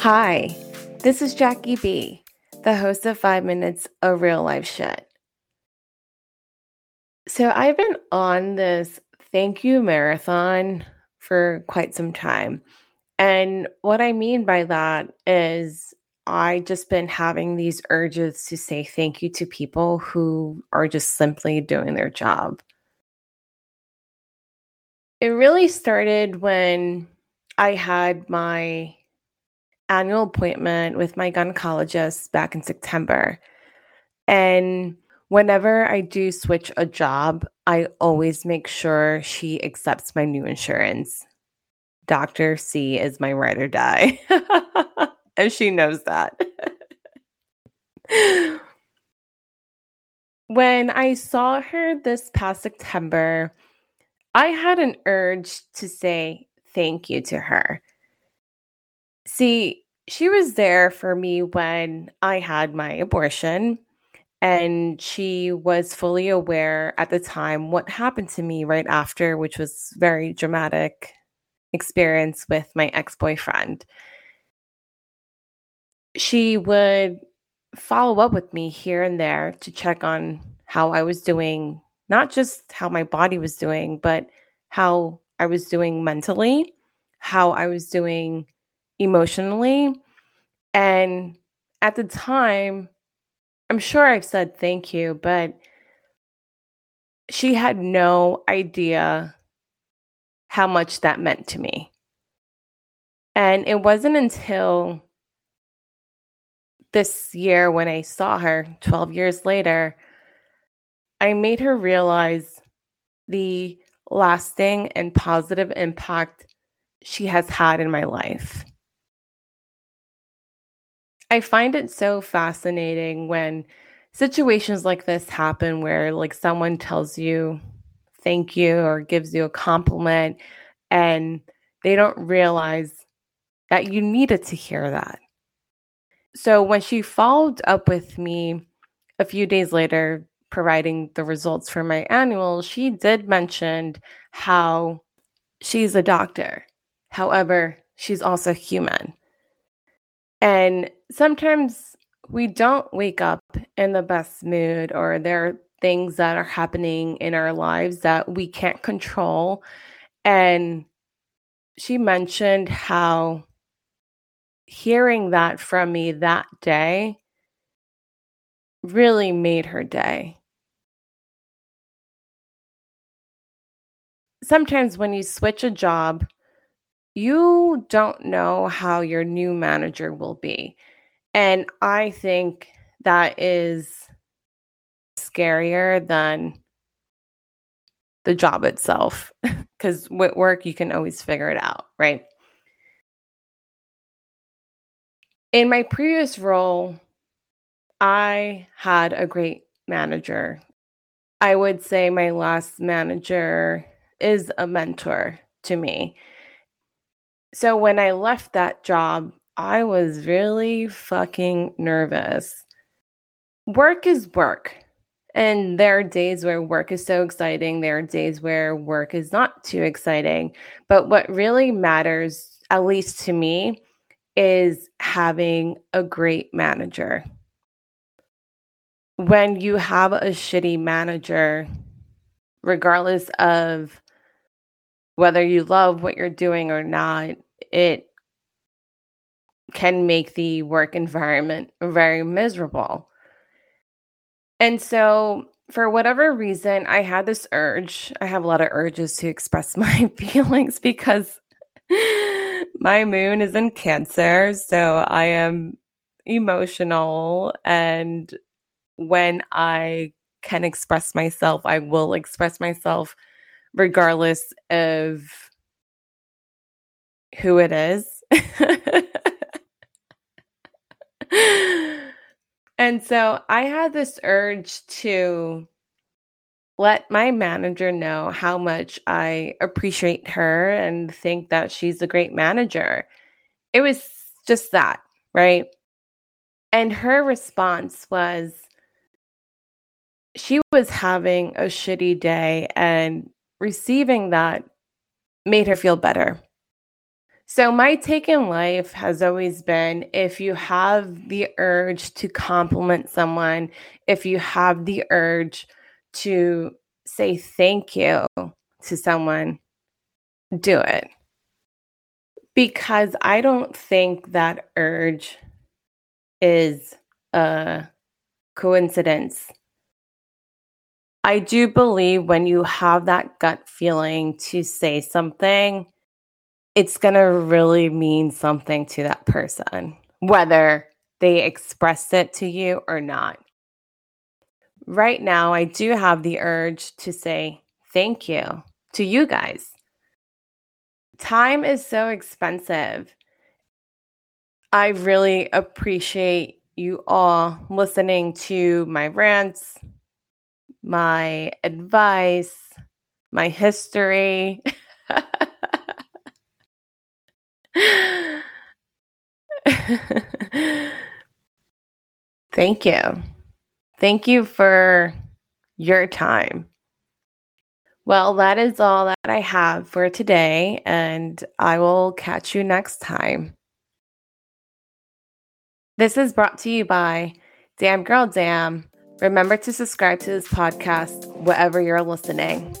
Hi, this is Jacqui B, the host of Five Minutes of Real Life Shit. So, I've been on this thank you marathon for quite some time. And what I mean by that is, I just been having these urges to say thank you to people who are just simply doing their job. It really started when I had my annual appointment with my gynecologist back in September. And whenever I do switch a job, I always make sure she accepts my new insurance. Dr. C is my ride or die. and she knows that. when I saw her this past September, I had an urge to say thank you to her. See, she was there for me when I had my abortion, and she was fully aware at the time what happened to me right after, which was very dramatic experience with my ex-boyfriend. She would follow up with me here and there to check on how I was doing, not just how my body was doing, but how I was doing mentally, how I was doing emotionally. And at the time, I'm sure I've said thank you, but she had no idea how much that meant to me. And it wasn't until this year when I saw her 12 years later, I made her realize the lasting and positive impact she has had in my life. I find it so fascinating when situations like this happen where like someone tells you thank you or gives you a compliment and they don't realize that you needed to hear that. So when she followed up with me a few days later providing the results for my annual, she did mention how she's a doctor. However, she's also human. And sometimes we don't wake up in the best mood, or there are things that are happening in our lives that we can't control. And she mentioned how hearing that from me that day really made her day. Sometimes when you switch a job, you don't know how your new manager will be. And I think that is scarier than the job itself. Because with work, you can always figure it out, right? In my previous role, I had a great manager. I would say my last manager is a mentor to me. So when I left that job, I was really fucking nervous. Work is work. And there are days where work is so exciting. There are days where work is not too exciting. But what really matters, at least to me, is having a great manager. When you have a shitty manager, regardless of whether you love what you're doing or not, it can make the work environment very miserable. And so, for whatever reason, I had this urge. I have a lot of urges to express my feelings because my moon is in Cancer. So, I am emotional. And when I can express myself, I will express myself regardless of who it is. and so I had this urge to let my manager know how much I appreciate her and think that she's a great manager. It was just that, right? And her response was she was having a shitty day and receiving that made her feel better. So, my take in life has always been if you have the urge to compliment someone, if you have the urge to say thank you to someone, do it. Because I don't think that urge is a coincidence. I do believe when you have that gut feeling to say something, it's going to really mean something to that person, whether they express it to you or not. Right now, I do have the urge to say thank you to you guys. Time is so expensive. I really appreciate you all listening to my rants, my advice, my history. Thank you. Thank you for your time. Well, that is all that I have for today, and I will catch you next time. This is brought to you by Damn Girl Damn. Remember to subscribe to this podcast wherever you're listening.